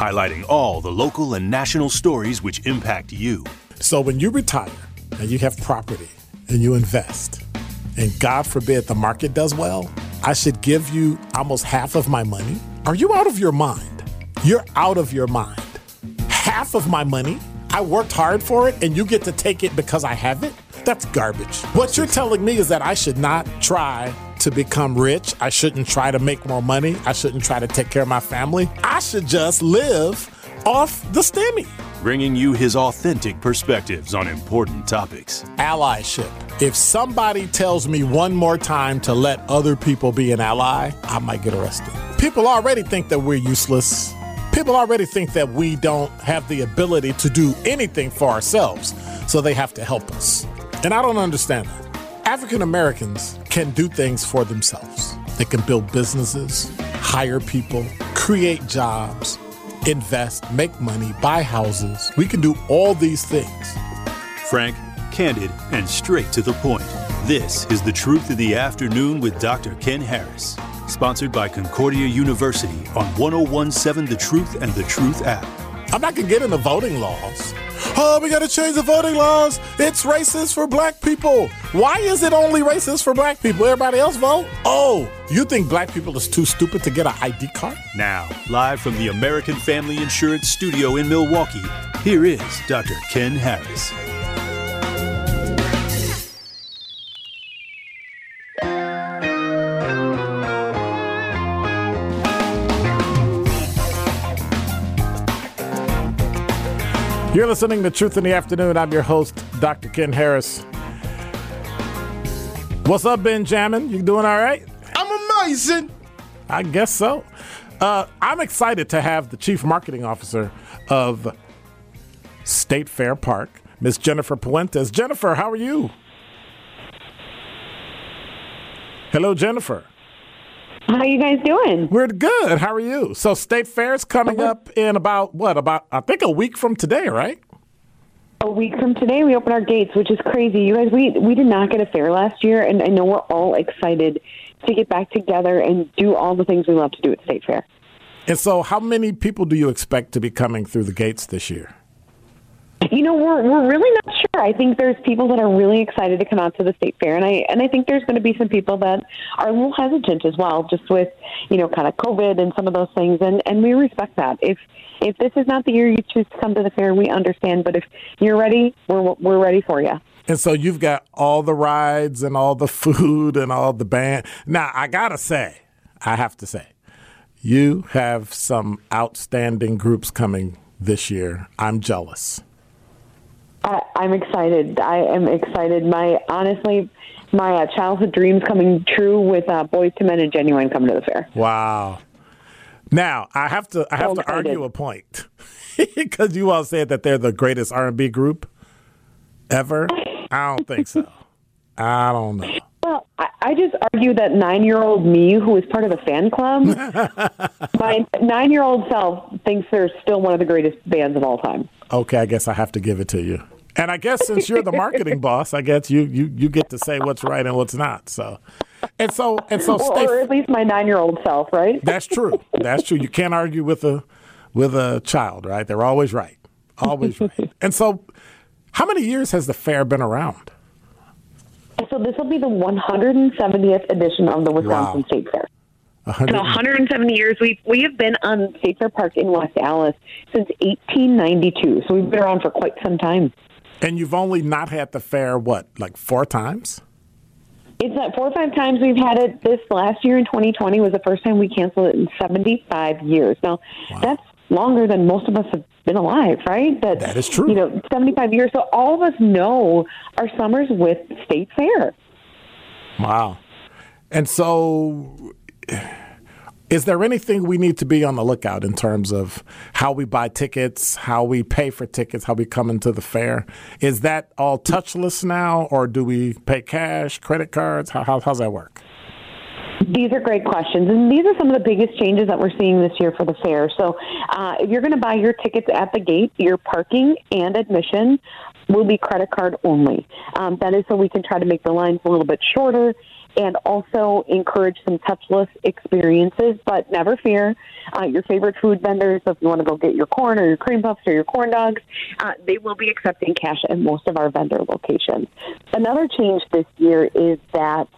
highlighting all the local and national stories which impact you. So when you retire and you have property and you invest, and God forbid the market does well, I should give you almost half of my money? Are you out of your mind? You're out of your mind. Half of my money? I worked hard for it and you get to take it because I have it? That's garbage. What you're telling me is that I should not try to become rich. I shouldn't try to make more money. I shouldn't try to take care of my family. I should just live off the stimmy. Bringing you his authentic perspectives on important topics. Allyship. If somebody tells me one more time to let other people be an ally, I might get arrested. People already think that we're useless. People already think that we don't have the ability to do anything for ourselves, so they have to help us. And I don't understand that. African Americans can do things for themselves. They can build businesses, hire people, create jobs, invest, make money, buy houses. We can do all these things. Frank, candid, and straight to the point. This is The Truth in the Afternoon with Dr. Ken Harris. Sponsored by Concordia University on 1017 The Truth and The Truth app. I'm not going to get into voting laws. Oh, we got to change the voting laws. It's racist for black people. Why is it only racist for black people? Everybody else vote? Oh, you think black people is too stupid to get an ID card? Now, live from the American Family Insurance Studio in Milwaukee, here is Dr. Ken Harris. You're listening to Truth in the Afternoon. I'm your host, Dr. Ken Harris. What's up, Benjamin? You doing all right? I'm amazing. I guess so. Uh, I'm excited to have the Chief Marketing Officer of State Fair Park, Miss Jennifer Puentes. Jennifer, how are you? Hello, Jennifer. How are you guys doing? We're good. How are you? So State Fair is coming uh-huh. up in about what? About I think a week from today, right? A week from today, we open our gates, which is crazy. You guys, we we did not get a fair last year, and I know we're all excited to get back together and do all the things we love to do at State Fair. And so, how many people do you expect to be coming through the gates this year? You know, we're we're really not sure. I think there's people that are really excited to come out to the state fair, and I and I think there's going to be some people that are a little hesitant as well, just with you know kind of COVID and some of those things, and and we respect that. If if this is not the year you choose to come to the fair, we understand. But if you're ready, we're we're ready for you. And so you've got all the rides and all the food and all the band. Now I gotta say, I have to say, you have some outstanding groups coming this year. I'm jealous. I, I'm excited. I am excited. My honestly, my uh, childhood dreams coming true with uh, Boyz II Men and Ginuwine coming to the fair. Wow. Now I have to I have So to argue a point because you all said that they're the greatest R and B group ever. I don't think so. I don't know. Well, I, I just argue that nine-year-old me, who is part of a fan club, my nine-year-old self thinks they're still one of the greatest bands of all time. Okay, I guess I have to give it to you. And I guess since you're the marketing boss, I guess you you you get to say what's right and what's not. So, and so and so, Or, stay. or at least my nine-year-old self, right? That's true. That's true. You can't argue with a with a child, right? They're always right. Always right. And so, how many years has the fair been around? So this will be the 170th edition of the Wisconsin Wow. State Fair. A hundred. In 170 years, we we have been on State Fair Park in West Allis since 1892. So we've been around for quite some time. And you've only not had the fair what, like four times? It's that four or five times we've had it. This last year in 2020 was the first time we canceled it in 75 years. Now, that's longer than most of us have been alive, right? That, That is true. You know, 75 years. So all of us know our summers with State Fair. Wow. And so, is there anything we need to be on the lookout in terms of how we buy tickets, how we pay for tickets, how we come into the fair? Is that all touchless now, or do we pay cash, credit cards? How, how, how's that work? These are great questions, and these are some of the biggest changes that we're seeing this year for the fair. So, uh, if you're going to buy your tickets at the gate, your parking and admission will be credit card only. Um, that is so we can try to make the lines a little bit shorter and also encourage some touchless experiences. But never fear, uh, your favorite food vendors, so if you want to go get your corn or your cream puffs or your corn dogs, uh, they will be accepting cash at most of our vendor locations. Another change this year is that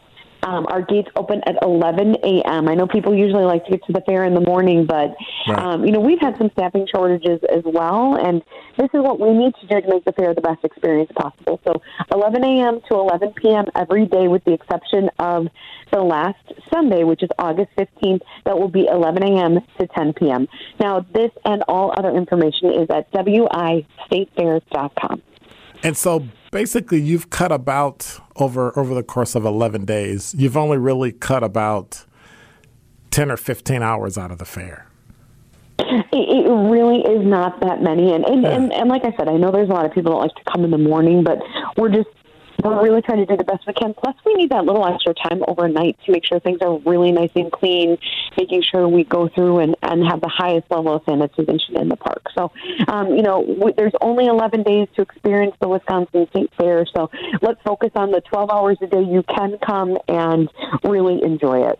um, our gates open at 11 a.m. I know people usually like to get to the fair in the morning, but right. um, you know we've had some staffing shortages as well, and this is what we need to do to make the fair the best experience possible. So 11 a.m. to 11 p.m. every day, with the exception of the last Sunday, which is August 15th. That will be 11 a.m. to 10 p.m. Now, this and all other information is at wistatefair.com. And so basically you've cut about over over the course of 11 days, you've only really cut about 10 or 15 hours out of the fair. It, really is not that many, and and, yeah. and and like I said, I know there's a lot of people that like to come in the morning, but we're just we're really trying to do the best we can. Plus, we need that little extra time overnight to make sure things are really nice and clean, making sure we go through and, and have the highest level of sanitization in the park. So, um, you know, w- there's only 11 days to experience the Wisconsin State Fair. So let's focus on the 12 hours a day you can come and really enjoy it.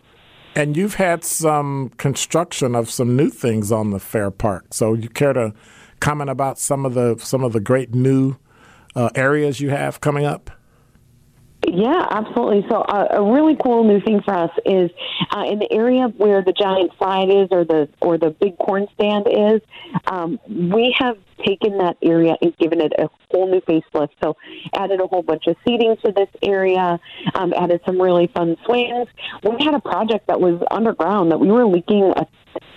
And you've had some construction of some new things on the fair park. So you care to comment about some of the some of the great new uh, areas you have coming up? Yeah, absolutely. So uh, a really cool new thing for us is uh, in the area where the giant slide is, or the or the big corn stand is. Um, we have taken that area and given it a whole new facelift. So added a whole bunch of seating to this area, um, added some really fun swings. We had a project that was underground that we were leaking a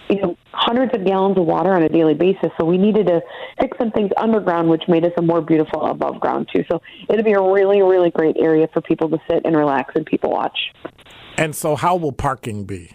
you know, hundreds of gallons of water on a daily basis. So we needed to fix some things underground, which made us a more beautiful above ground too. So it'll be a really, really great area for people to sit and relax and people watch. And so, how will parking be?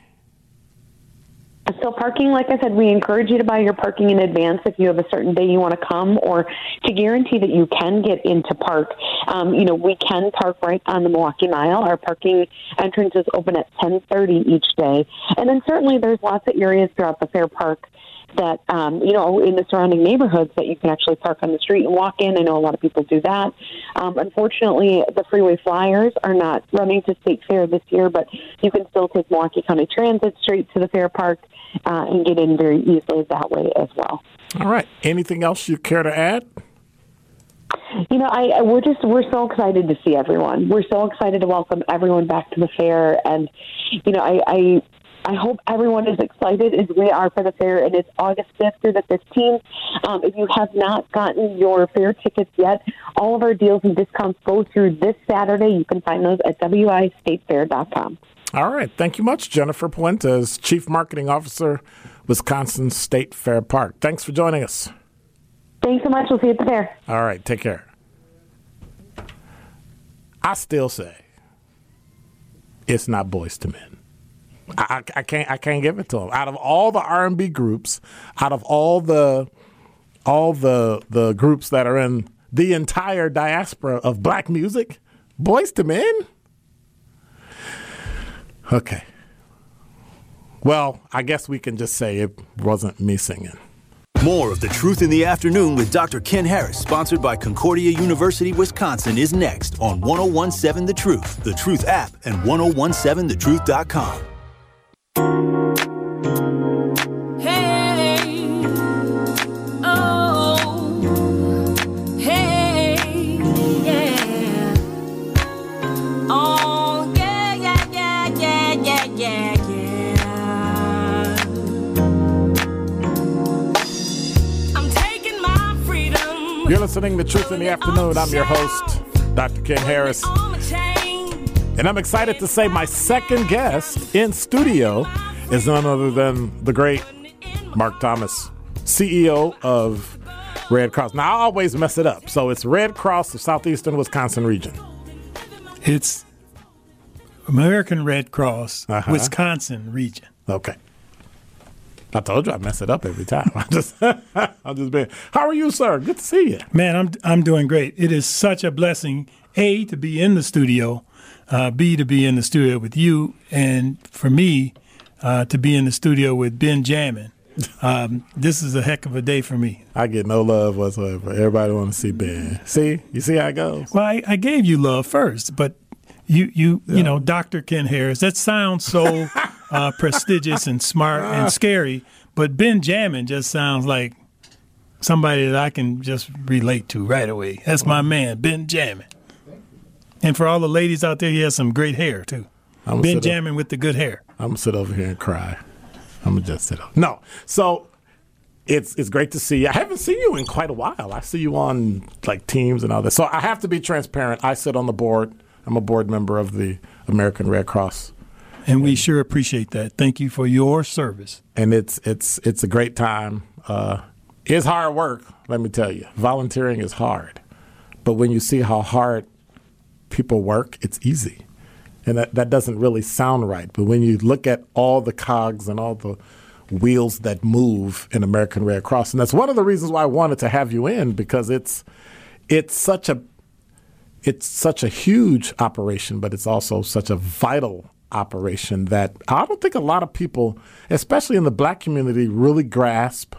So parking, like I said, we encourage you to buy your parking in advance if you have a certain day you want to come, or to guarantee that you can get into park. Um, you know, we can park right on the Milwaukee Mile. Our parking entrance is open at 10:30 each day, and then certainly there's lots of areas throughout the fair park that um, you know in the surrounding neighborhoods that you can actually park on the street and walk in. I know a lot of people do that. Um, unfortunately, the freeway flyers are not running to State Fair this year, but you can still take Milwaukee County Transit straight to the fair park uh, and get in very easily that way as well. All right. Anything else you care to add? You know, I we're just we're so excited to see everyone. We're so excited to welcome everyone back to the fair, and you know, I, I I hope everyone is excited as we are for the fair, and it's August 5th through the 15th. Um, if you have not gotten your fair tickets yet, all of our deals and discounts go through this Saturday. You can find those at wistatefair.com. All right. Thank you much, Jennifer Puentes, Chief Marketing Officer, Wisconsin State Fair Park. Thanks for joining us. Thanks so much. We'll see you at the fair. All right. Take care. I still say it's not Boyz II Men. I, I, can't I can't give it to him. Out of all the R and B groups, out of all the all the the groups that are in the entire diaspora of black music, Boyz II Men. Okay. Well, I guess we can just say it wasn't me singing. More of The Truth in the Afternoon with Dr. Ken Harris, sponsored by Concordia University, Wisconsin, is next on 1017 The Truth, The Truth app, and 1017thetruth.com. You're listening to Truth in the Afternoon. I'm your host, Dr. Ken Harris. And I'm excited to say my second guest in studio is none other than the great Mark Thomas, CEO of Red Cross. Now, I always mess it up. So it's Red Cross of Southeastern Wisconsin region. It's American Red Cross, uh-huh. Wisconsin region. Okay. I told you I mess it up every time. I just, I'm just being. How are you, sir? Good to see you. Man, I'm I'm doing great. It is such a blessing, a to be in the studio, uh, b to be in the studio with you, and for me, uh, to be in the studio with Benjamin. Um, this is a heck of a day for me. I get no love whatsoever. Everybody want to see Ben. See, you see how it goes. Well, I, I gave you love first, but you you yeah. you know Dr. Ken Harris. That sounds so uh, prestigious and smart and ah. scary, but Benjamin just sounds like somebody that I can just relate to right away. That's my man, Benjamin. And for all the ladies out there, he has some great hair too. I'm Benjamin with the good hair. I'm gonna sit over here and cry. I'm gonna just sit up. No, so it's it's great to see you. I haven't seen you in quite a while. I see you on like teams and all that. So I have to be transparent. I sit on the board. I'm a board member of the American Red Cross. And we sure appreciate that. Thank you for your service. And it's it's it's a great time. Uh, it's hard work, let me tell you. Volunteering is hard. But when you see how hard people work, it's easy. And that, that doesn't really sound right. But when you look at all the cogs and all the wheels that move in American Red Cross, and that's one of the reasons why I wanted to have you in because it's it's such a it's such a huge operation, but it's also such a vital operation that I don't think a lot of people, especially in the black community, really grasp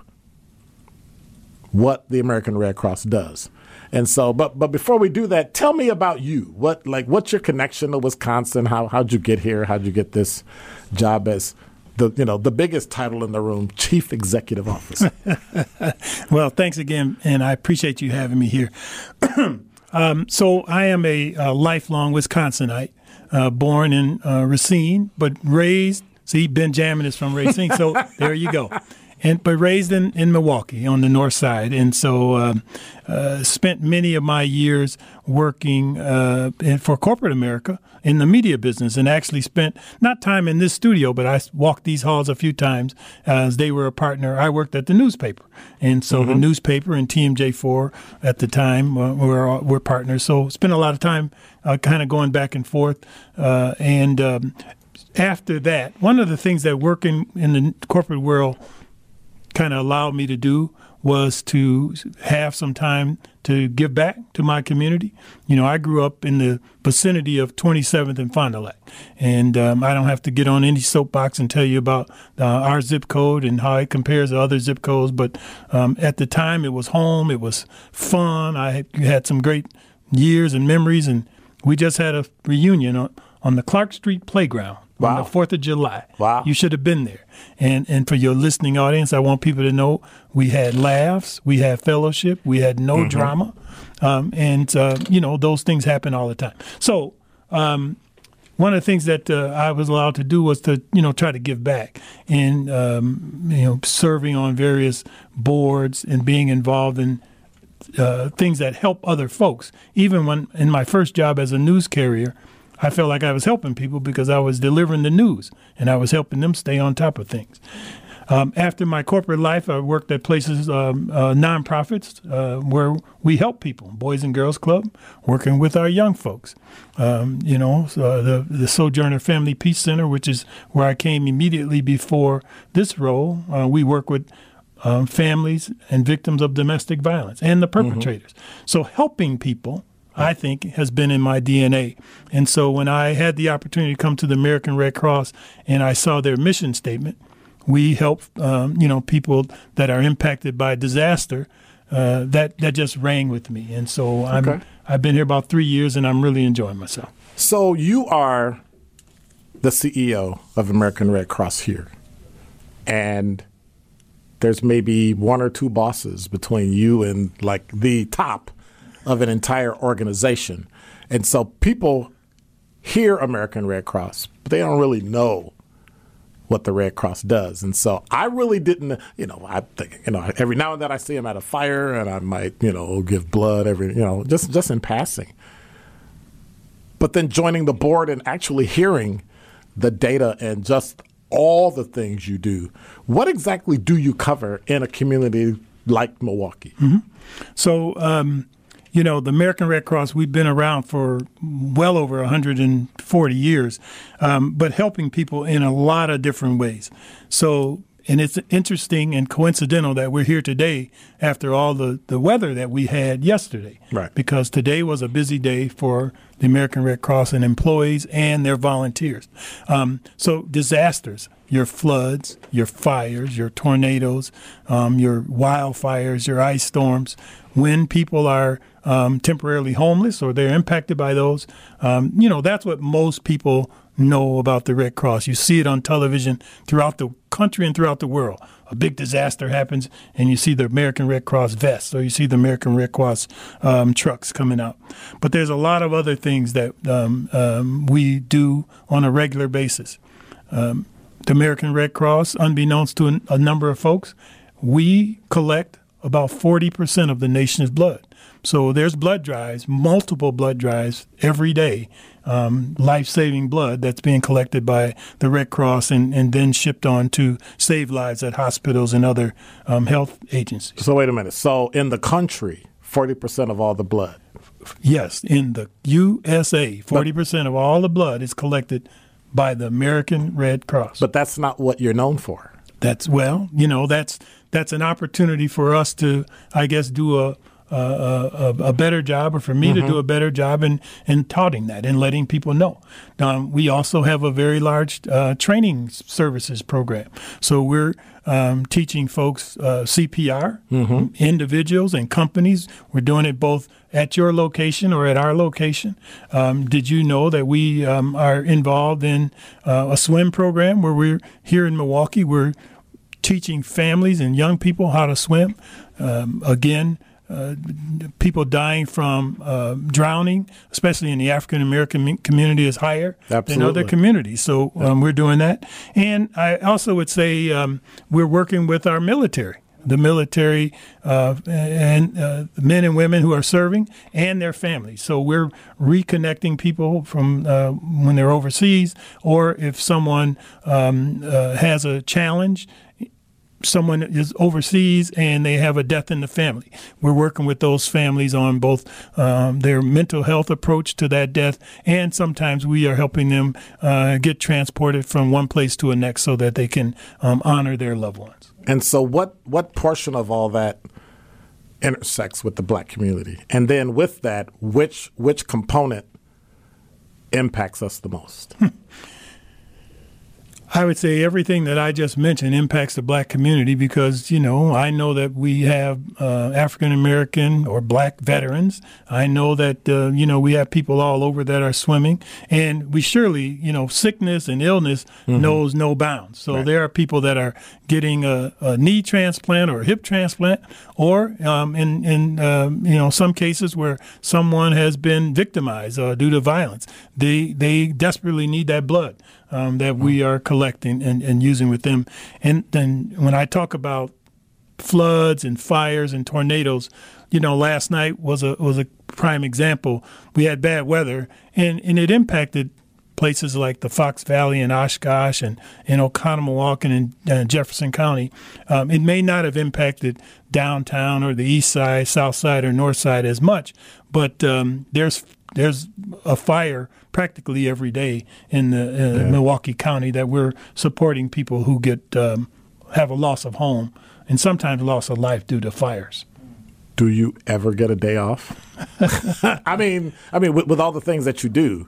what the American Red Cross does. And so, but but before we do that, tell me about you. What like what's your connection to Wisconsin? How how'd you get here? How'd you get this job as the you know the biggest title in the room, chief executive officer? well, thanks again, and I appreciate you having me here. um, so I am a, a lifelong Wisconsinite, uh, born in uh, Racine, but raised. See, Benjamin is from Racine, so there you go and but raised in, in Milwaukee on the north side, and so um, uh, spent many of my years working uh, for corporate America in the media business, and actually spent not time in this studio, but I walked these halls a few times as they were a partner. I worked at the newspaper, and so mm-hmm. the newspaper and TMJ4 at the time uh, were were partners. So spent a lot of time uh, kind of going back and forth, uh, and um, after that, one of the things that working in the corporate world kind of allowed me to do was to have some time to give back to my community. You know, I grew up in the vicinity of 27th and Fond du Lac, and um, I don't have to get on any soapbox and tell you about uh, our zip code and how it compares to other zip codes. But um, at the time, it was home, it was fun. I had some great years and memories, and we just had a reunion on, on the Clark Street Playground wow. on the Fourth of July. Wow! You should have been there. And and for your listening audience, I want people to know we had laughs, we had fellowship, we had no mm-hmm. drama, um, and uh, you know those things happen all the time. So. Um, one of the things that uh, I was allowed to do was to, you know, try to give back and, um, you know, serving on various boards and being involved in uh, things that help other folks. Even when in my first job as a news carrier, I felt like I was helping people because I was delivering the news and I was helping them stay on top of things. Um, after my corporate life, I worked at places, um, uh, nonprofits, uh, where we help people, Boys and Girls Club, working with our young folks. Um, you know, uh, the, the Sojourner Family Peace Center, which is where I came immediately before this role. Uh, we work with um, families and victims of domestic violence and the mm-hmm. perpetrators. Mm-hmm. So helping people I think has been in my DNA. And so when I had the opportunity to come to the American Red Cross and I saw their mission statement, we help um, you know people that are impacted by disaster. Uh, that that just rang with me, and so I'm okay. I've been here about three years, and I'm really enjoying myself. So you are the CEO of American Red Cross here, and there's maybe one or two bosses between you and like the top of an entire organization. And so people hear American Red Cross, but they don't really know what the Red Cross does. And so I really didn't, you know, I think, you know, every now and then I see them at a fire and I might, you know, give blood every, you know, just just in passing. But then joining the board and actually hearing the data and just all the things you do. What exactly do you cover in a community like Milwaukee? Mm-hmm. So, um, you know, the American Red Cross, we've been around for well over 140 years, um, but helping people in a lot of different ways. So, and it's interesting and coincidental that we're here today after all the, the weather that we had yesterday. Right. Because today was a busy day for the American Red Cross and employees and their volunteers. Um, so, disasters your floods, your fires, your tornadoes, um, your wildfires, your ice storms. When people are um, temporarily homeless or they're impacted by those, um, you know, that's what most people know about the Red Cross. You see it on television throughout the country and throughout the world. A big disaster happens, and you see the American Red Cross vests, or you see the American Red Cross um, trucks coming out. But there's a lot of other things that um, um, we do on a regular basis. Um, the American Red Cross, unbeknownst to a number of folks, we collect about 40% of the nation's blood. So there's blood drives, multiple blood drives every day, um, life saving blood that's being collected by the Red Cross and, and then shipped on to save lives at hospitals and other um, health agencies. So, wait a minute. So, in the country, 40% of all the blood? Yes, in the USA, 40% of all the blood is collected by the American Red Cross. But that's not what you're known for. That's well, you know, that's that's an opportunity for us to, I guess, do a a, a, better job, or for me mm-hmm. to do a better job in, in touting that and letting people know. Um, we also have a very large uh, training services program. So we're um, teaching folks uh, CPR, mm-hmm. individuals and companies. We're doing it both at your location or at our location. Um, did you know that we um, are involved in uh, a swim program where we're here in Milwaukee? We're teaching families and young people how to swim. Um, again, uh, people dying from uh, drowning, especially in the African American community, is higher Absolutely. than other communities. So um, we're doing that. And I also would say um, we're working with our military. The military uh, and uh, men and women who are serving and their families. So we're reconnecting people from uh, when they're overseas, or if someone um, has a challenge someone is overseas and they have a death in the family. We're working with those families on both um, their mental health approach to that death, and sometimes we are helping them uh, get transported from one place to the next so that they can um, honor their loved ones. And so, what what portion of all that intersects with the black community? And then, with that, which which component impacts us the most? I would say everything that I just mentioned impacts the black community because, you know, I know that we have uh, African American or black veterans. I know that, uh, you know, we have people all over that are swimming. And we surely, you know, sickness and illness mm-hmm. knows no bounds. So right. there are people that are getting a, a, knee transplant or a hip transplant, or um, in, in uh, you know, some cases where someone has been victimized uh, due to violence. They, they desperately need that blood um, that we are collecting and, and using with them. And then when I talk about floods and fires and tornadoes, you know, last night was a was a prime example. We had bad weather, and, and it impacted places like the Fox Valley and Oshkosh and, and Oconomowoc and uh, Jefferson County. Um, it may not have impacted downtown or the east side, south side, or north side as much, but um, there's there's a fire practically every day in the uh, yeah. Milwaukee County that we're supporting people who get um, have a loss of home and sometimes loss of life due to fires. Do you ever get a day off? I mean, I mean, with, with, all the things that you do.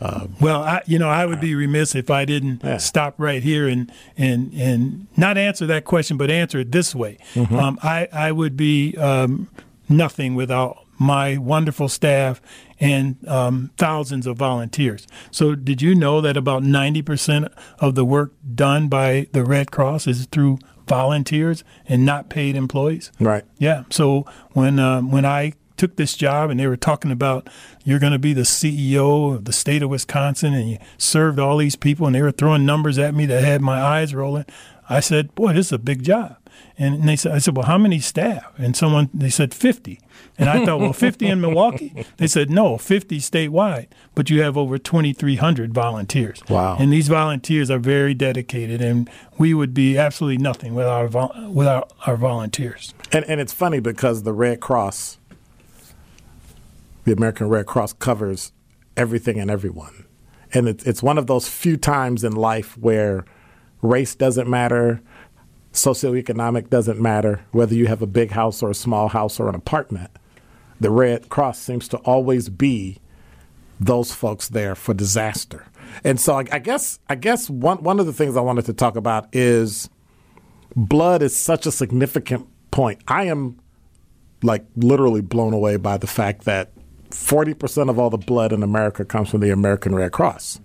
Uh, well, I, you know, I would be remiss if I didn't yeah. stop right here and and and not answer that question, but answer it this way. Mm-hmm. Um, I I would be um, nothing without my wonderful staff and um, thousands of volunteers. So, did you know that about 90% of the work done by the Red Cross is through volunteers and not paid employees? Right. Yeah. So, when, um, when I took this job and they were talking about you're going to be the CEO of the state of Wisconsin and you served all these people and they were throwing numbers at me that had my eyes rolling. I said, "Boy, this is a big job." And they said, "I said, well, how many staff?" And someone they said 50. And I thought, well, 50 in Milwaukee? They said, no, 50 statewide, but you have over 2,300 volunteers. Wow. And these volunteers are very dedicated, and we would be absolutely nothing without our, without our volunteers. And, and it's funny because the Red Cross, the American Red Cross, covers everything and everyone. And it's, it's one of those few times in life where race doesn't matter, socioeconomic doesn't matter, whether you have a big house or a small house or an apartment the Red Cross seems to always be those folks there for disaster. And so I, I guess I guess one one of the things I wanted to talk about is blood is such a significant point. I am like literally blown away by the fact that 40% of all the blood in America comes from the American Red Cross.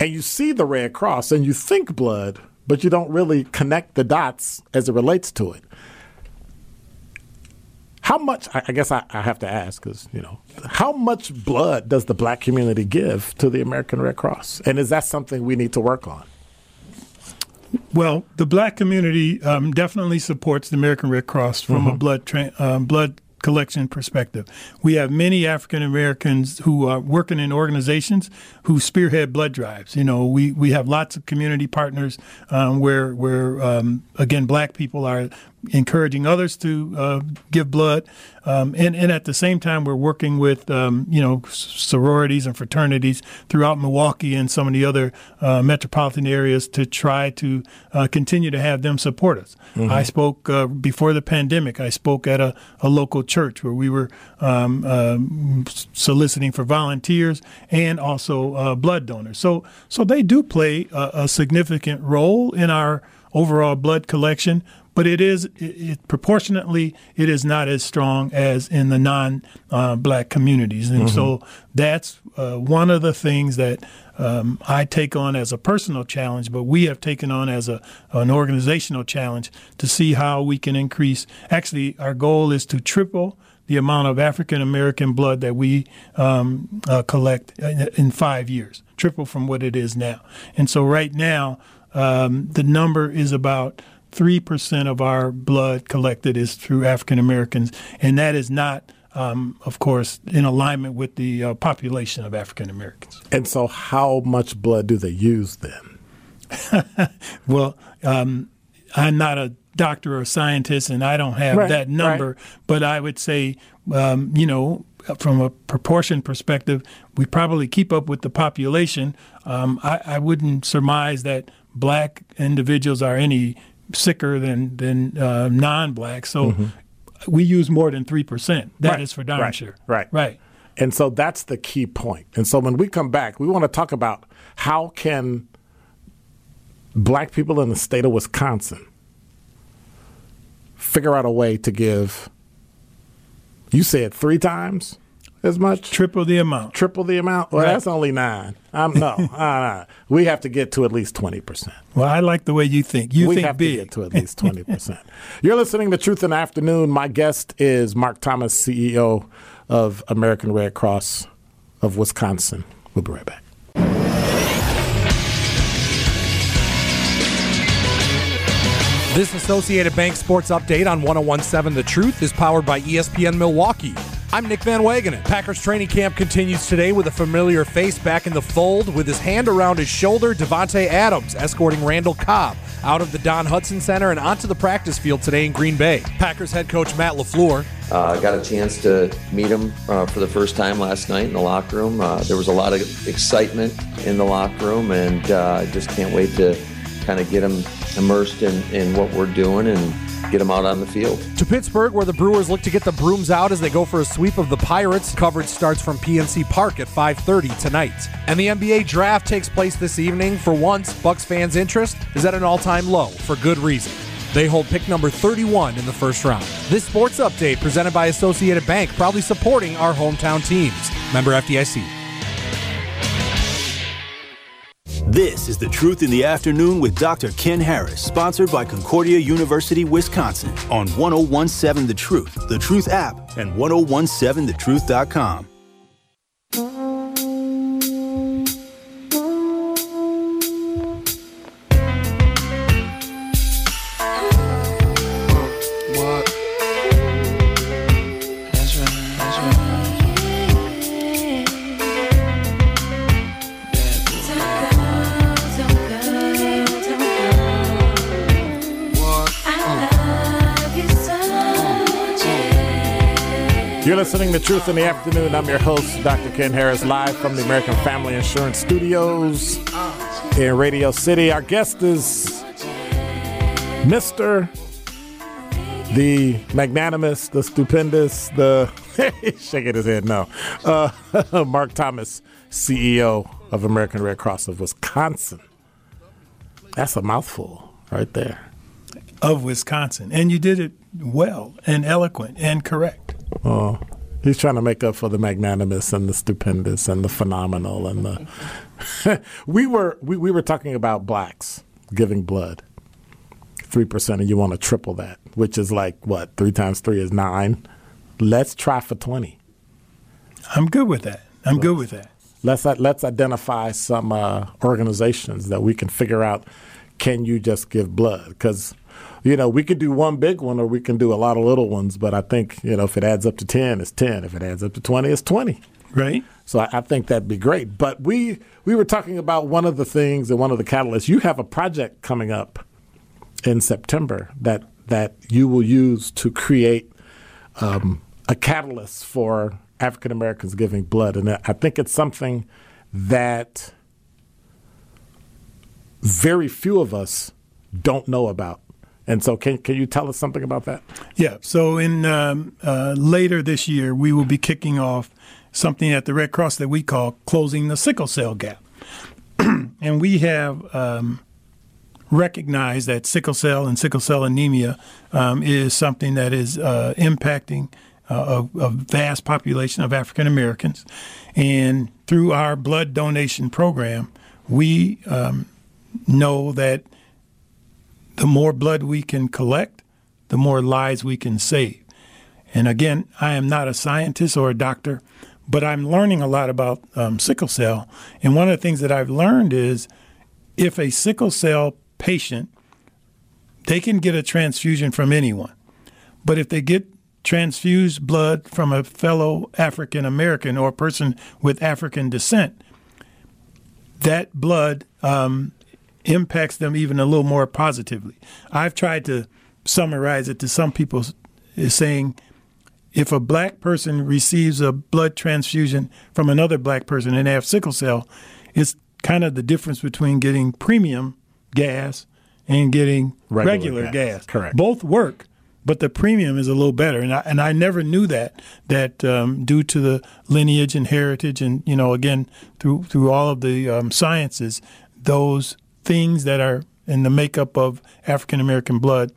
And you see the Red Cross and you think blood, but you don't really connect the dots as it relates to it. How much, I guess I, I have to ask, because, you know, how much blood does the black community give to the American Red Cross? And is that something we need to work on? Well, the black community um, definitely supports the American Red Cross from mm-hmm. a blood tra- um, blood collection perspective. We have many African Americans who are working in organizations who spearhead blood drives. You know, we, we have lots of community partners um, where where um, again black people are encouraging others to uh, give blood, um, and and at the same time we're working with um, you know sororities and fraternities throughout Milwaukee and some of the other uh, metropolitan areas to try to uh, continue to have them support us. Mm-hmm. I spoke uh, before the pandemic. I spoke at a, a local church where we were um, um soliciting for volunteers and also uh, blood donors. So so they do play a, a significant role in our overall blood collection, but it is it, it, proportionately it is not as strong as in the non-black uh, communities, and mm-hmm. so that's uh, one of the things that um, I take on as a personal challenge, but we have taken on as a an organizational challenge to see how we can increase. Actually, our goal is to triple the amount of African American blood that we um, uh, collect in, in, five years, triple from what it is now. And so, right now, um, the number is about 3% of our blood collected is through African Americans, and that is not, um, of course, in alignment with the uh, population of African Americans. And so, how much blood do they use then? well, um, I'm not a doctor or scientist, and I don't have right, that number, right. but I would say, um, you know, from a proportion perspective, we probably keep up with the population. Um, I, I, wouldn't surmise that black individuals are any sicker than than uh, non-blacks. So mm-hmm. we use more than three percent. That right. is for darn right. sure. Right. Right. And so that's the key point. And so when we come back, we want to talk about how can black people in the state of Wisconsin figure out a way to give you said three times as much? Triple the amount. Triple the amount? Well, right. that's only nine. Um, no, uh, we have to get to at least 20%. Well, I like the way you think. You we think have big. to get to at least 20%. You're listening to Truth in the Afternoon. My guest is Mark Thomas, CEO of American Red Cross of Wisconsin. We'll be right back. This Associated Bank Sports Update on 1017 The Truth is powered by ESPN Milwaukee. I'm Nick Van Wagenen. Packers training camp continues today with a familiar face back in the fold with his hand around his shoulder. Davante Adams escorting Randall Cobb out of the Don Hutson Center and onto the practice field today in Green Bay. Packers head coach Matt LaFleur. Uh, got a chance to meet him uh, for the first time last night in the locker room. Uh, there was a lot of excitement in the locker room, and uh, I just can't wait to kind of get him immersed in, in what we're doing and get them out on the field. To Pittsburgh, where the Brewers look to get the brooms out as they go for a sweep of the Pirates. Coverage starts from PNC Park at 5:30 tonight. And the NBA draft takes place this evening. For once, Bucks fans' interest is at an all-time low for good reason. They hold pick number 31 in the first round. This sports update presented by Associated Bank, proudly supporting our hometown teams. Member FDIC. This is The Truth in the Afternoon with Dr. Ken Harris, sponsored by Concordia University, Wisconsin, on 1017 The Truth, The Truth app, and 1017thetruth.com. You're listening to Truth in the Afternoon. I'm your host, Dr. Ken Harris, live from the American Family Insurance Studios in Radio City. Our guest is Mr. The magnanimous, the stupendous, the shaking his head, no. Uh, Mark Thomas, CEO of American Red Cross of Wisconsin. That's a mouthful right there. Of Wisconsin. And you did it well and eloquent and correct. Oh, he's trying to make up for the magnanimous and the stupendous and the phenomenal and the. we were we, we were talking about blacks giving blood. Three percent, and you want to triple that, which is like what? Three times three is nine. Let's try for twenty. I'm good with that. I'm good with that. Let's let's identify some uh, organizations that we can figure out. Can you just give blood? Because you know we could do one big one or we can do a lot of little ones. But I think you know if it adds up to ten, it's ten. If it adds up to twenty, it's twenty. Right. So I, I think that'd be great. But we we were talking about one of the things and one of the catalysts. You have a project coming up in September that that you will use to create um, a catalyst for African Americans giving blood, and I think it's something that very few of us don't know about. And so, can can you tell us something about that? Yeah. So, in um, uh, later this year, we will be kicking off something at the Red Cross that we call closing the sickle cell gap, and we have um, recognized that sickle cell and sickle cell anemia um, is something that is uh, impacting uh, a, a, vast population of African Americans. And through our blood donation program, we um, know that the more blood we can collect, the more lives we can save. And again, I am not a scientist or a doctor, but I'm learning a lot about um, sickle cell. And one of the things that I've learned is if a sickle cell patient, they can get a transfusion from anyone. But if they get transfused blood from a fellow African American or a person with African descent, that blood um, impacts them even a little more positively. I've tried to summarize it to some people is saying if a black person receives a blood transfusion from another black person and they have sickle cell, it's kind of the difference between getting premium gas and getting regular, regular gas. gas. Correct. Both work, but the premium is a little better. And I, and I never knew that that um, due to the lineage and heritage, and you know, again through through all of the um, sciences, those things that are in the makeup of African American blood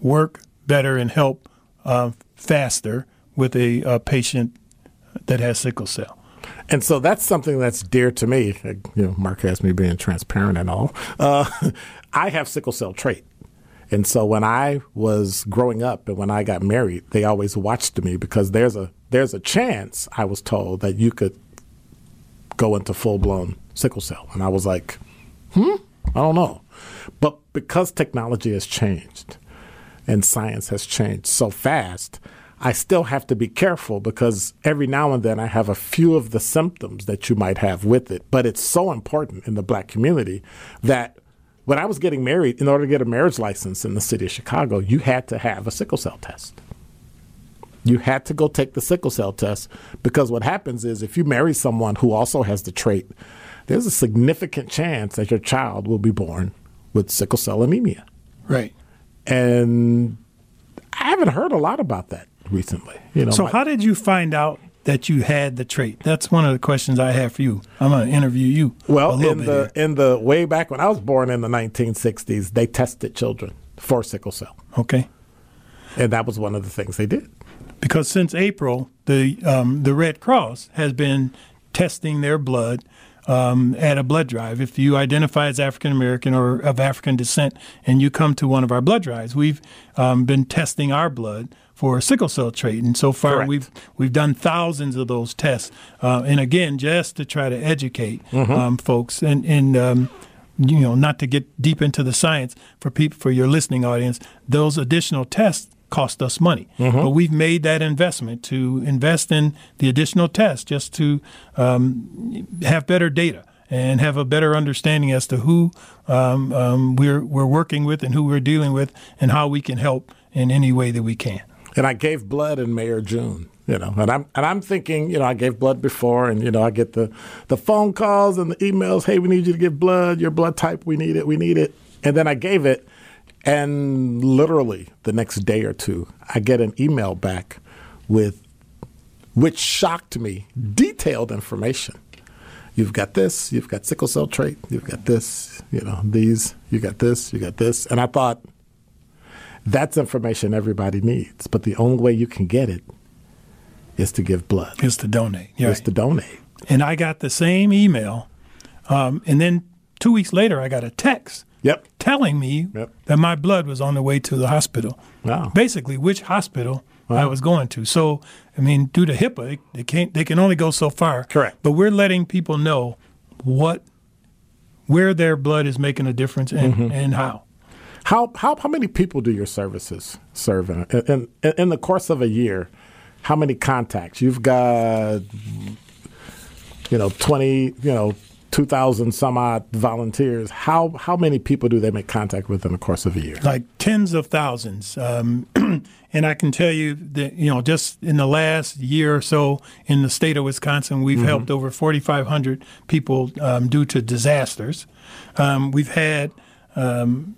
work better and help uh, faster with a, a patient that has sickle cell. And so that's something that's dear to me. You know, Mark has me being transparent and all. Uh, I have sickle cell trait. And so when I was growing up and when I got married, they always watched me because there's a there's a chance I was told that you could go into full blown sickle cell. And I was like, hmm, I don't know. But because technology has changed and science has changed so fast, I still have to be careful because every now and then I have a few of the symptoms that you might have with it. But it's so important in the black community that when I was getting married, in order to get a marriage license in the city of Chicago, you had to have a sickle cell test. You had to go take the sickle cell test because what happens is if you marry someone who also has the trait, there's a significant chance that your child will be born with sickle cell anemia. Right. And I haven't heard a lot about that recently. You know. So my, how did you find out that you had the trait? That's one of the questions I have for you. I'm going to interview you. Well, in the here. in the way back when I was born in the 1960s, they tested children for sickle cell. Okay. And that was one of the things they did. Because since April, the um, the Red Cross has been testing their blood um, at a blood drive. If you identify as African American or of African descent and you come to one of our blood drives, we've um, been testing our blood for sickle cell trait. And so far, Correct. we've we've done thousands of those tests. Uh, and again, just to try to educate mm-hmm. um, folks and and um, you know not to get deep into the science for people for your listening audience, those additional tests cost us money. Mm-hmm. But we've made that investment to invest in the additional tests just to um, have better data and have a better understanding as to who um, um, we're we're working with and who we're dealing with and how we can help in any way that we can and I gave blood in May or June. You know, and I'm and I'm thinking, you know, I gave blood before, and you know, I get the the phone calls and the emails. Hey, we need you to give blood. Your blood type, we need it. We need it. And then I gave it, and literally the next day or two, I get an email back with, which shocked me, detailed information. you've got this, you've got sickle cell trait, you've got this, you know, these, you got this, you got this. And I thought, that's information everybody needs. But the only way you can get it is to give blood, Is to donate. Yeah. is to donate. And I got the same email. Um, and then two weeks later, I got a text Yep. telling me Yep. that my blood was on the way to the hospital. Wow. Basically, which hospital I was going to. So, I mean, due to HIPAA, they, they can't. They can only go so far. Correct. But we're letting people know what, where their blood is making a difference and, Mm-hmm. and how. How, how, how many people do your services serve in, in, in, in the course of a year? How many contacts? You've got, you know, 20, you know, 2,000 some odd volunteers. How, how many people do they make contact with in the course of a year? like tens of thousands. Um, and I can tell you that, you know, just in the last year or so in the state of Wisconsin, we've helped over 4,500 people um, due to disasters. Um, we've had um,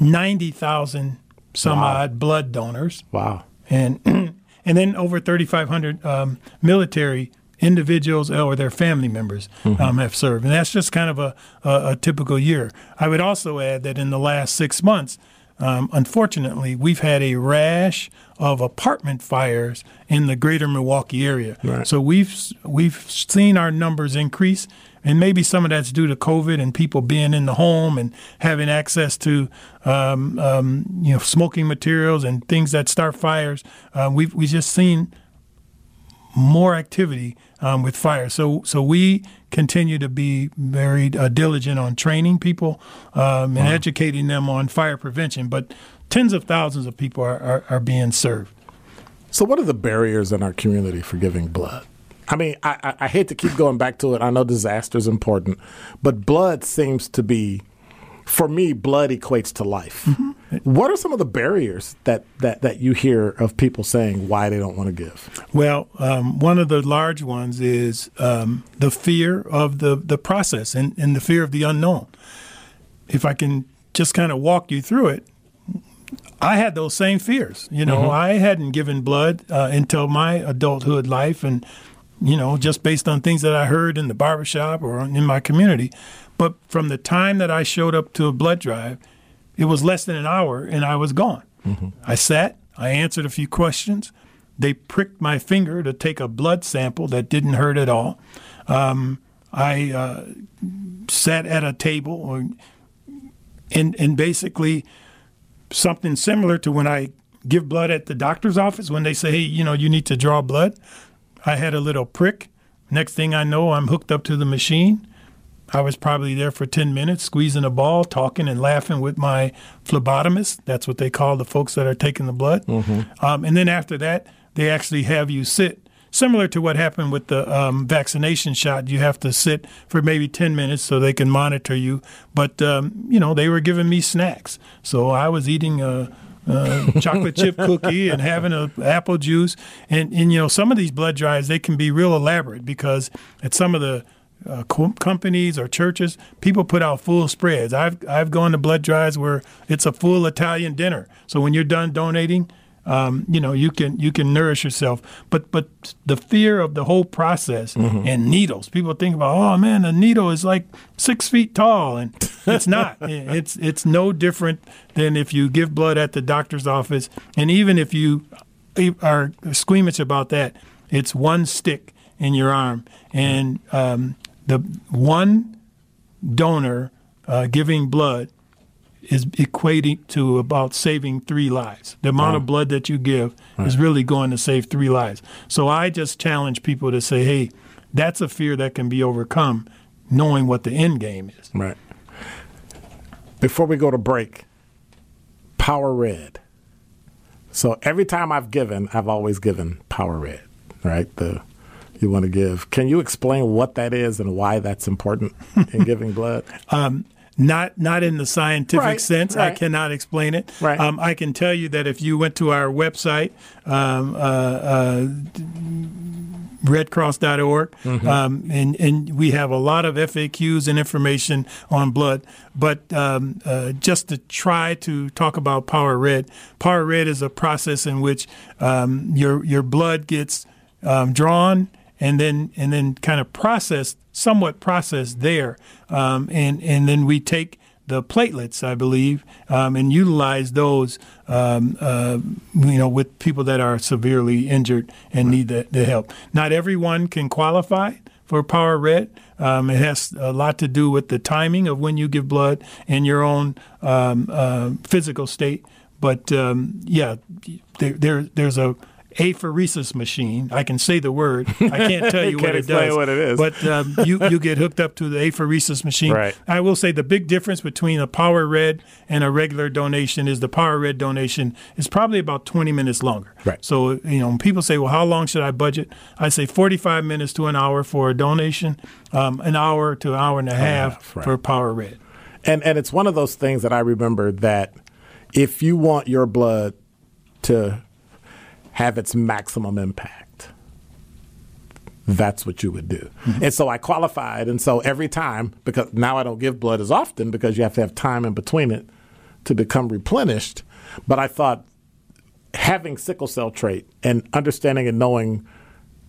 90,000 some Wow. odd blood donors Wow. and and then over 3,500 um, military individuals or their family members um, have served, and that's just kind of a, a, a typical year. I would also add that in the last six months, um, unfortunately, we've had a rash of apartment fires in the greater Milwaukee area. Right. So we've we've seen our numbers increase, and maybe some of that's due to COVID and people being in the home and having access to um, um, you know smoking materials and things that start fires. Uh, we've we just seen more activity um, with fire. So so we continue to be very uh, diligent on training people um, and educating them on fire prevention. But tens of thousands of people are, are, are being served. So, what are the barriers in our community for giving blood? I mean, I, I, I hate to keep going back to it. I know disaster is important, but blood seems to be, for me, blood equates to life. What are some of the barriers that, that, that you hear of people saying why they don't want to give? Well, um, one of the large ones is um, the fear of the, the process and, and the fear of the unknown. If I can just kind of walk you through it, I had those same fears. You know, I hadn't given blood uh, until my adulthood life, and you know, just based on things that I heard in the barbershop or in my community. But from the time that I showed up to a blood drive, it was less than an hour, and I was gone. I sat, I answered a few questions. They pricked my finger to take a blood sample that didn't hurt at all. Um, I uh, sat at a table, or, and and basically something similar to when I give blood at the doctor's office when they say, hey, you know, you need to draw blood. I had a little prick. Next thing I know, I'm hooked up to the machine. I was probably there for 10 minutes, squeezing a ball, talking and laughing with my phlebotomist. That's what they call the folks that are taking the blood. Um, and then after that, they actually have you sit. Similar to what happened with the um, vaccination shot, you have to sit for maybe 10 minutes so they can monitor you. But, um, you know, they were giving me snacks. So I was eating a, a chocolate chip cookie and having a apple juice. And, and, you know, some of these blood drives, they can be real elaborate because at some of the uh, co- companies or churches, people put out full spreads. I've I've gone to blood drives where it's a full Italian dinner. So when you're done donating, um, you know you can you can nourish yourself. But but the fear of the whole process and needles. People think about oh man, the needle is like six feet tall, and it's not. it's it's no different than if you give blood at the doctor's office, and even if you are squeamish about that, it's one stick in your arm, and um, the one donor uh, giving blood is equating to about saving three lives. The amount of blood that you give is really going to save three lives. So I just challenge people to say, hey, that's a fear that can be overcome, knowing what the end game is. Right. Before we go to break, Power Red. So every time I've given, I've always given Power Red, right? The you want to give. Can you explain what that is and why that's important in giving blood? Not not in the scientific Right, sense. I cannot explain it. Right. Um, I can tell you that if you went to our website, um, uh, uh, redcross.org, Mm-hmm. um, and, and we have a lot of FAQs and information on blood. But um, uh, just to try to talk about Power Red, Power Red is a process in which um, your your blood gets um, drawn and then and then kind of processed somewhat processed there, um, and and then we take the platelets, I believe, um, and utilize those, um, uh, you know, with people that are severely injured and need the, the help. Not everyone can qualify for Power Red. Um, it has a lot to do with the timing of when you give blood and your own um, uh, physical state. But um, yeah, there, there, there's a apheresis machine. I can say the word. I can't tell you, what it does. what it is. But um, you you get hooked up to the apheresis machine. Right. I will say the big difference between a Power Red and a regular donation is the Power Red donation is probably about 20 minutes longer. Right. So you know, when people say, "Well, how long should I budget?" I say 45 minutes to an hour for a donation, um, an hour to an hour and a half half, right. for Power Red. And and it's one of those things that I remember that if you want your blood to have its maximum impact, that's what you would do. Mm-hmm. And so I qualified, and so every time because now I don't give blood as often because you have to have time in between it to become replenished. But I thought having sickle cell trait and understanding and knowing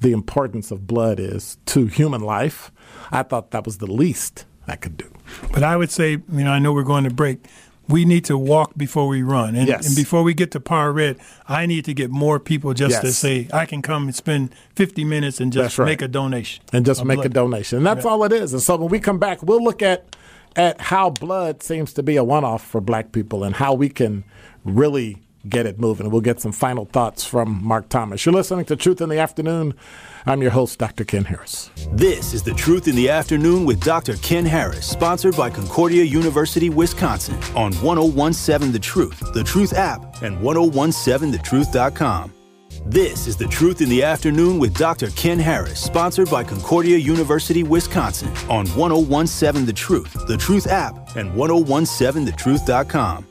the importance of blood is to human life, I thought that was the least I could do. But I would say, you know, I know we're going to break. We need to walk before we run. And, Yes. and before we get to Power Red, I need to get more people just to say, I can come and spend 50 minutes and just right. make a donation. and just make a donation. And that's all it is. And so when we come back, we'll look at at how blood seems to be a one-off for black people and how we can really get it moving. We'll get some final thoughts from Mark Thomas. You're listening to Truth in the Afternoon. I'm your host, Dr. Ken Harris. This is The Truth in the Afternoon with Dr. Ken Harris, sponsored by Concordia University, Wisconsin, on 1017 The Truth, The Truth app, and 1017thetruth.com. This is The Truth in the Afternoon with Dr. Ken Harris, sponsored by Concordia University, Wisconsin, on 1017 The Truth, The Truth app, and 1017thetruth.com.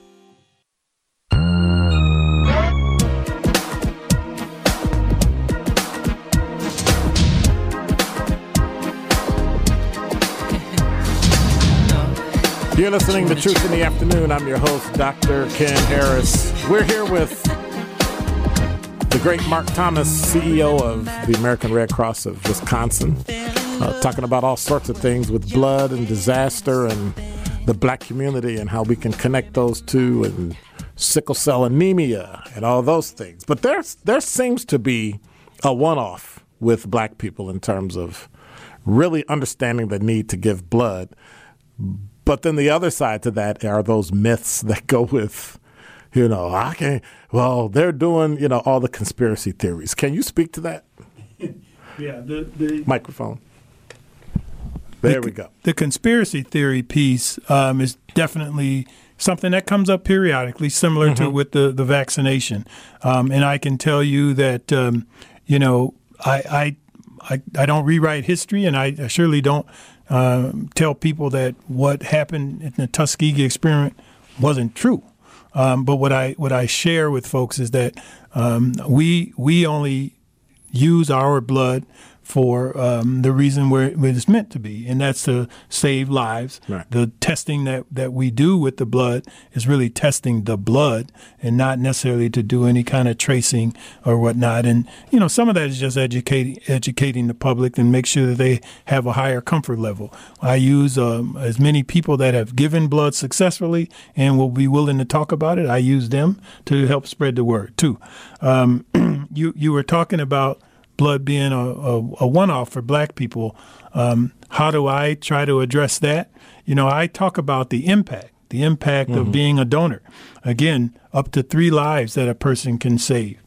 You're listening to Truth in the Afternoon. I'm your host, Dr. Ken Harris. We're here with the great Mark Thomas, CEO of the American Red Cross of Wisconsin, uh, talking about all sorts of things with blood and disaster and the black community and how we can connect those two and sickle cell anemia and all those things. But there's there seems to be a one-off with black people in terms of really understanding the need to give blood. But then the other side to that are those myths that go with, you know, I can't, well, they're doing, you know, all the conspiracy theories. Can you speak to that? Yeah, the, the, Microphone. There we go. the conspiracy theory piece um, is definitely something that comes up periodically, similar to with the the vaccination. Um, and I can tell you that um, you know I, I I I don't rewrite history, and I, I surely don't um, tell people that what happened in the Tuskegee experiment wasn't true. Um, but what I what I share with folks is that um, we we only use our blood for um, the reason where it it's meant to be, and that's to save lives. Right. The testing that, that we do with the blood is really testing the blood and not necessarily to do any kind of tracing or whatnot. And, you know, some of that is just educating, educating the public and make sure that they have a higher comfort level. I use um, as many people that have given blood successfully and will be willing to talk about it. I use them to help spread the word too. Um, you, you were talking about blood being a, a, a one off for black people. Um, how do I try to address that? You know, I talk about the impact, the impact of being a donor. Again, up to three lives that a person can save.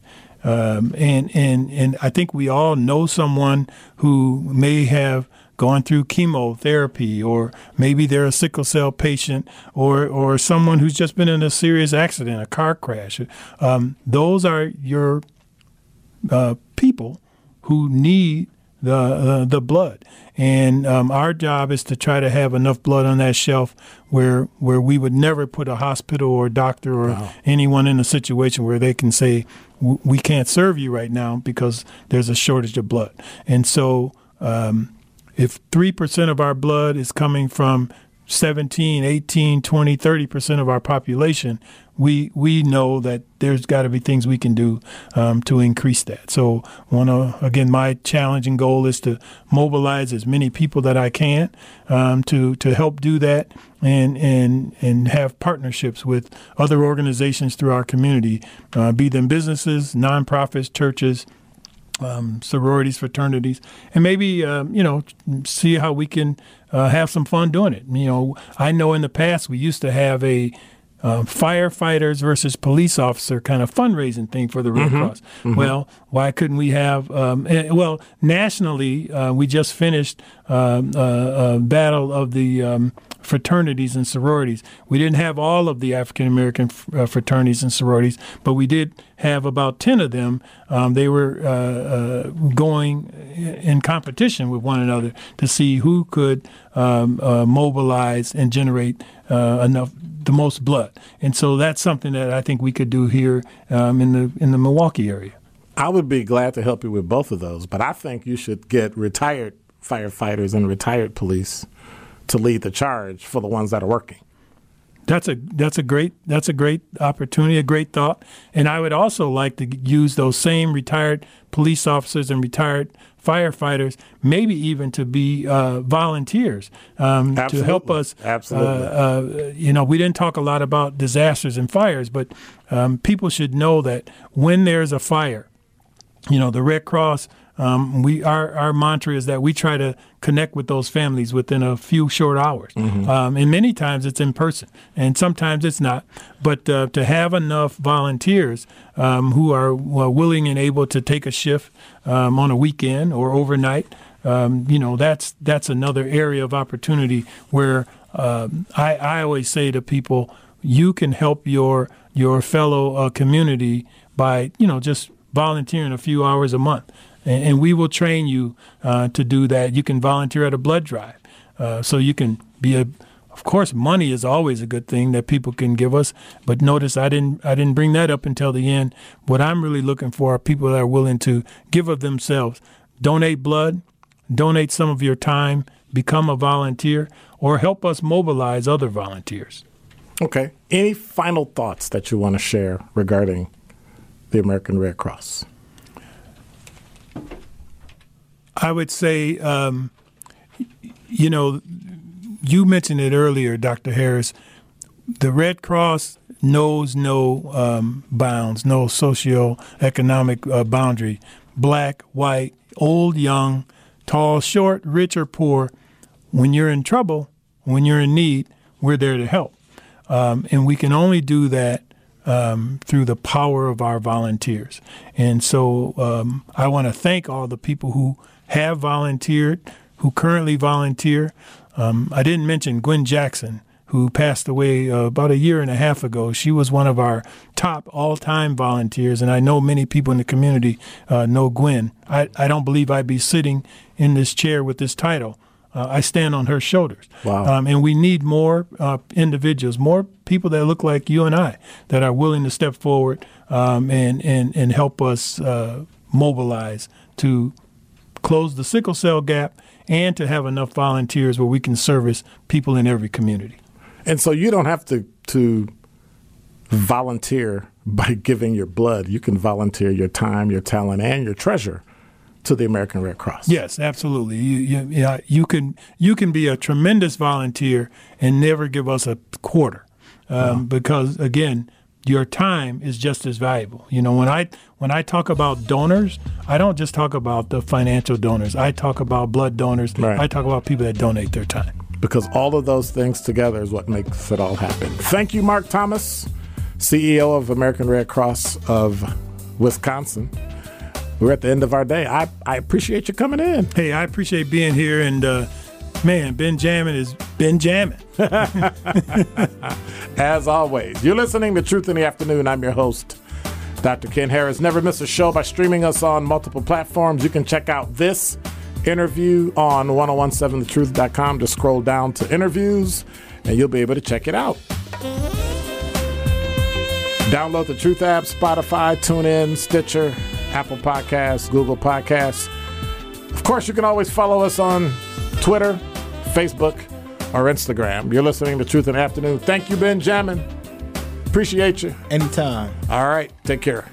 Um, and, and, and I think we all know someone who may have gone through chemotherapy, or maybe they're a sickle cell patient, or, or someone who's just been in a serious accident, a car crash. Um, those are your uh, people who need the uh, the blood, and um, our job is to try to have enough blood on that shelf where where we would never put a hospital or a doctor or anyone in a situation where they can say we can't serve you right now because there's a shortage of blood, and so. Um, if three percent of our blood is coming from 17, 18, 20, 30% of our population, we we know that there's got to be things we can do um, to increase that. So, to again, my challenge and goal is to mobilize as many people that I can um, to to help do that, and and and have partnerships with other organizations through our community, uh, be them businesses, nonprofits, churches. Um, sororities, fraternities, and maybe um, you know see how we can uh, have some fun doing it. You know, I know in the past we used to have a uh, firefighters versus police officer kind of fundraising thing for the Red mm-hmm. Cross. Mm-hmm. Well, why couldn't we have? Um, eh, well, nationally, uh, we just finished uh, a battle of the um, fraternities and sororities. We didn't have all of the African American uh, fraternities and sororities, but we did have about 10 of them. Um, they were uh, uh, going in competition with one another to see who could um, uh, mobilize and generate uh, enough the most blood. And so that's something that I think we could do here um, in the in the Milwaukee area. I would be glad to help you with both of those, but I think you should get retired firefighters and retired police to lead the charge for the ones that are working. That's a that's a great that's a great opportunity, a great thought. And I would also like to use those same retired police officers and retired firefighters, maybe even to be uh, volunteers um, to help us. Absolutely. Uh, uh, you know, we didn't talk a lot about disasters and fires, but um, people should know that when there's a fire, you know, the Red Cross um, we our our mantra is that we try to connect with those families within a few short hours, mm-hmm. um, and many times it's in person, and sometimes it's not. But uh, to have enough volunteers um, who are willing and able to take a shift um, on a weekend or overnight, um, you know, that's that's another area of opportunity where uh, I, I always say to people, you can help your your fellow uh, community by you know just volunteering a few hours a month and, and we will train you uh, to do that. You can volunteer at a blood drive, uh, so you can be a. Of course, money is always a good thing that people can give us, but notice I didn't I didn't bring that up until the end. What I'm really looking for are people that are willing to give of themselves, donate blood, donate some of your time, become a volunteer, or help us mobilize other volunteers. Okay. Any final thoughts that you want to share regarding the American Red Cross? I would say, um, you know, you mentioned it earlier, Dr. Harris. The Red Cross knows no um, bounds, no socioeconomic uh, boundary. Black, white, old, young, tall, short, rich, or poor. When you're in trouble, when you're in need, we're there to help. Um, and we can only do that um, through the power of our volunteers. And so um, I want to thank all the people who have volunteered, who currently volunteer. Um, I didn't mention Gwen Jackson, who passed away uh, about a year and a half ago. She was one of our top all time volunteers, and I know many people in the community uh, know Gwen. I, I don't believe I'd be sitting in this chair with this title. Uh, I stand on her shoulders. Wow. Um, and we need more uh, individuals, more people that look like you and I, that are willing to step forward um, and, and, and help us uh, mobilize to close the sickle cell gap and to have enough volunteers where we can service people in every community. And so you don't have to to volunteer by giving your blood. You can volunteer your time, your talent, and your treasure to the American Red Cross. Yes, absolutely. You, you, yeah, you can you can be a tremendous volunteer and never give us a quarter, um, because again, your time is just as valuable. You know, when I when I talk about donors, I don't just talk about the financial donors. I talk about blood donors. Right. I talk about people that donate their time. Because all of those things together is what makes it all happen. Thank you, Mark Thomas, CEO of American Red Cross of Wisconsin. We're at the end of our day. I, I appreciate you coming in. Hey, I appreciate being here and uh, man, Ben Jamming is Ben Jamming. As always, you're listening to Truth in the Afternoon. I'm your host, Dr. Ken Harris. Never miss a show by streaming us on multiple platforms. You can check out this interview on 1017thetruth.com. Just scroll down to interviews and you'll be able to check it out. Download the Truth app, Spotify, TuneIn, Stitcher, Apple Podcasts, Google Podcasts. Of course, you can always follow us on Twitter, Facebook, or Instagram. You're listening to Truth in the Afternoon. Thank you, Benjamin. Appreciate you. Anytime. All right. Take care.